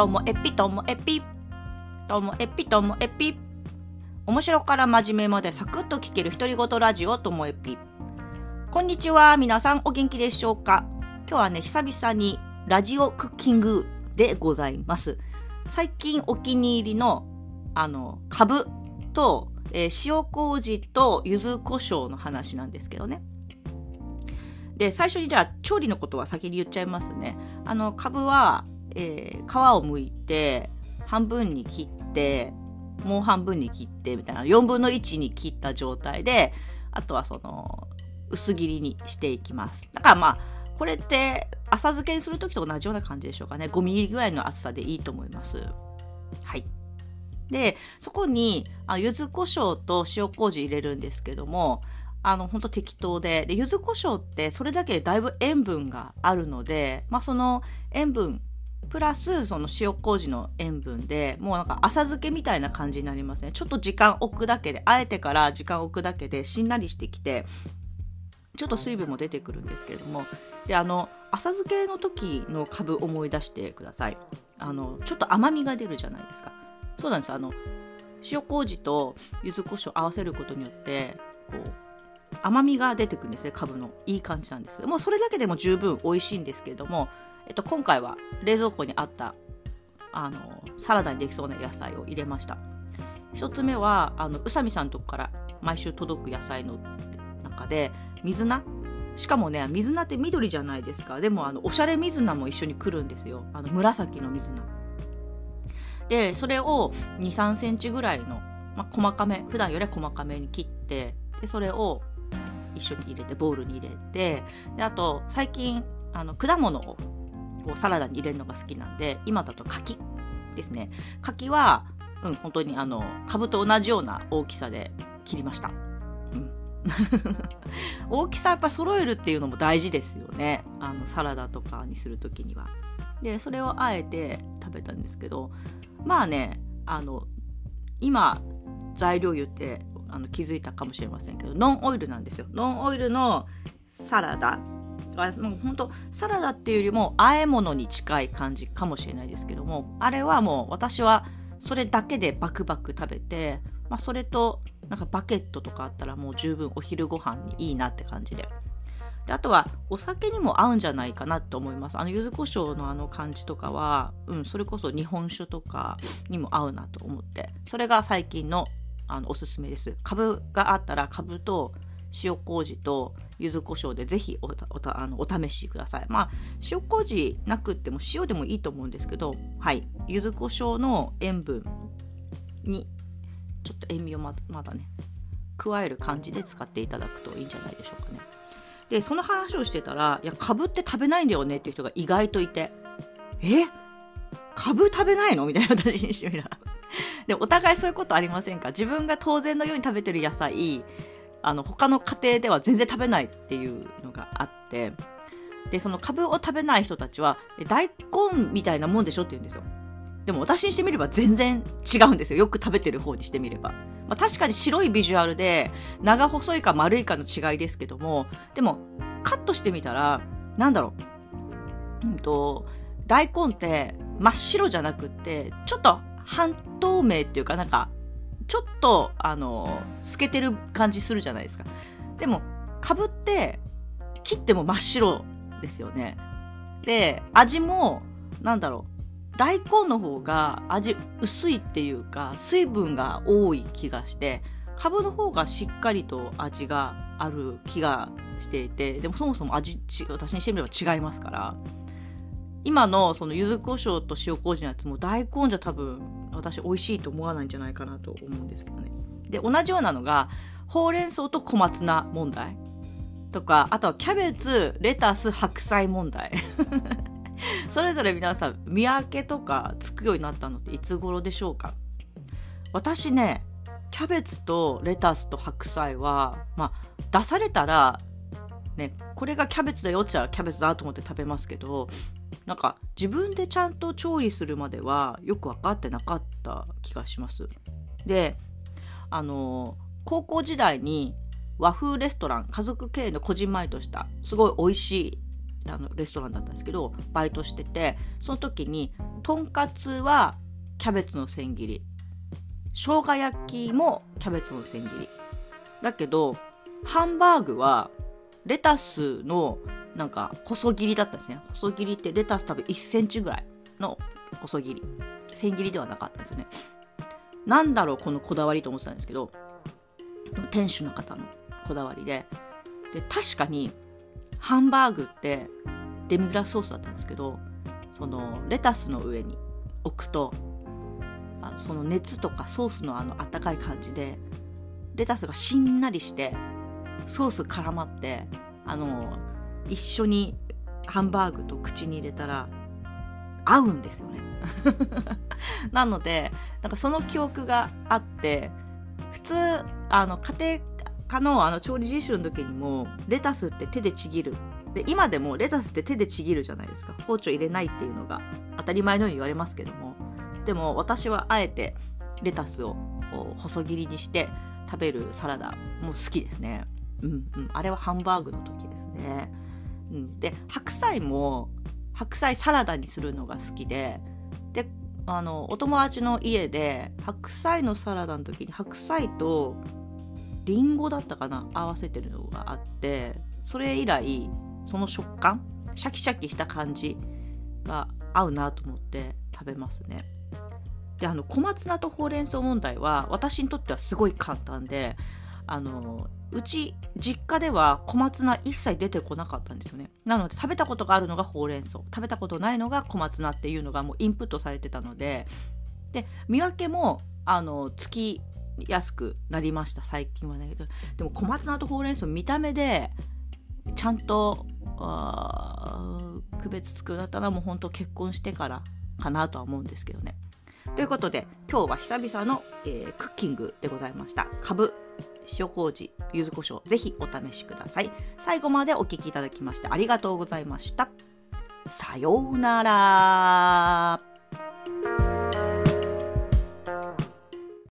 ともえぴともえぴともえぴともえぴ面白から真面目までサクッと聞ける独り言ラジオともえぴこんにちは皆さんお元気でしょうか？今日はね久々にラジオクッキングでございます。最近お気に入りのあのカブと、えー、塩麹と柚子胡椒の話なんですけどね。で最初にじゃあ調理のことは先に言っちゃいますね。あのカブは、えー、皮を剥いて半分に切ってもう半分に切ってみたいな4分の1に切った状態であとはその薄切りにしていきます。だからまあこれって浅漬けにする時と同じような感じでしょうかね。5ミリぐらいの厚さでいいと思います。はい。でそこにあ柚子胡椒と塩麹入れるんですけどもあの、本当適当で。で、柚子胡椒ってそれだけでだいぶ塩分があるので、まあその塩分、プラスその塩麹の塩分でもうなんか浅漬けみたいな感じになりますね。ちょっと時間置くだけで、あえてから時間置くだけでしんなりしてきて、ちょっと水分も出てくるんですけれども、で、あの、浅漬けの時の株思い出してください。あの、ちょっと甘みが出るじゃないですか。そうなんですあの、塩麹と柚子胡椒合わせることによって、こう、甘みが出てくるんですね、かぶの。いい感じなんです。もうそれだけでも十分美味しいんですけれども、えっと、今回は冷蔵庫にあった、あの、サラダにできそうな野菜を入れました。一つ目は、あの、宇佐美さんのとこから毎週届く野菜の中で、水菜？しかもね、水菜って緑じゃないですか。でも、あの、おしゃれ水菜も一緒に来るんですよ。あの、紫の水菜。で、それを2、3センチぐらいの、まあ、細かめ、普段より細かめに切って、で、それを一緒に入れてボウルに入れてであと最近あの果物をこうサラダに入れるのが好きなんで今だと柿ですね。柿はうん本当にあの株と同じような大きさで切りました、うん、大きさやっぱ揃えるっていうのも大事ですよね。あのサラダとかにする時には。でそれをあえて食べたんですけどまあねあの今材料言ってあの気づいたかもしれませんけどノンオイルなんですよ。ノンオイルのサラダもう本当サラダっていうよりも和え物に近い感じかもしれないですけどもあれはもう私はそれだけでバクバク食べて、まあ、それとなんかバケットとかあったらもう十分お昼ご飯にいいなって感じで。であとはお酒にも合うんじゃないかなと思います。あの柚子胡椒のあの感じとかは、うん、それこそ日本酒とかにも合うなと思って。それが最近のあのおすすめです。株があったら株と塩麹と柚子胡椒でぜひおあのお試しください。まあ塩麹なくっても塩でもいいと思うんですけど、はい、柚子胡椒の塩分にちょっと塩味をままだね加える感じで使っていただくといいんじゃないでしょうかね。でその話をしてたら「いや株って食べないんだよね」っていう人が意外といて「え？株食べないの?」みたいな私にしてみたらでお互いそういうことありませんか？自分が当然のように食べてる野菜あの他の家庭では全然食べないっていうのがあってでその株を食べない人たちは大根みたいなもんでしょって言うんですよ。でも私にしてみれば全然違うんですよ。よく食べてる方にしてみれば、まあ、確かに白いビジュアルで長細いか丸いかの違いですけどもでもカットしてみたらなんだろう。うんと大根って真っ白じゃなくってちょっと半透明っていうかなんかちょっとあの透けてる感じするじゃないですか。でもかぶって切っても真っ白ですよね。で味もなんだろう。大根の方が味薄いっていうか水分が多い気がしてかぶの方がしっかりと味がある気がしていてでもそもそも味私にしてみれば違いますから。今のその柚子胡椒と塩麹のやつも大根じゃ多分私美味しいと思わないんじゃないかなと思うんですけどね。で同じようなのがほうれん草と小松菜問題。とかあとはキャベツレタス白菜問題。それぞれ皆さん見分けとかつくようになったのっていつ頃でしょうか。私ねキャベツとレタスと白菜はまあ出されたらねこれがキャベツだよって言ったらキャベツだと思って食べますけどなんか自分でちゃんと調理するまではよく分かってなかった気がします。であの高校時代に和風レストラン家族経営のこじんまりとしたすごい美味しいあのレストランだったんですけどバイトしててその時にとんかつはキャベツの千切り生姜焼きもキャベツの千切りだけどハンバーグはレタスのなんか細切りだったんですね。細切りってレタス多分1センチぐらいの細切り。千切りではなかったんですね。なんだろうこのこだわりと思ってたんですけど店主の方のこだわりで。で確かにハンバーグってデミグラスソースだったんですけどそのレタスの上に置くとあその熱とかソースのあのあったかい感じでレタスがしんなりしてソース絡まってあの一緒にハンバーグと口に入れたら合うんですよね。なのでなんかその記憶があって普通あの家庭科のあの調理実習の時にもレタスって手でちぎる。で今でもレタスって手でちぎるじゃないですか。包丁入れないっていうのが当たり前のように言われますけども。でも私はあえてレタスを細切りにして食べるサラダも好きですね。うんうん。あれはハンバーグの時ですね、うん、で白菜も白菜サラダにするのが好きでであのお友達の家で白菜のサラダの時に白菜とリンゴだったかな合わせてるのがあってそれ以来その食感シャキシャキした感じが合うなと思って食べますね。であの小松菜とほうれん草問題は私にとってはすごい簡単であのうち実家では小松菜一切出てこなかったんですよね。なので食べたことがあるのがほうれん草。食べたことないのが小松菜っていうのがもうインプットされてたので。で見分けもあのつきやすくなりました。最近はね。でも小松菜とほうれん草見た目でちゃんと区別つくようになったのはもう本当結婚してからかなとは思うんですけどね。ということで今日は久々の、えー、クッキングでございました。かぶ塩麹柚子胡椒ぜひお試しください。最後までお聴きいただきましてありがとうございました。さようなら。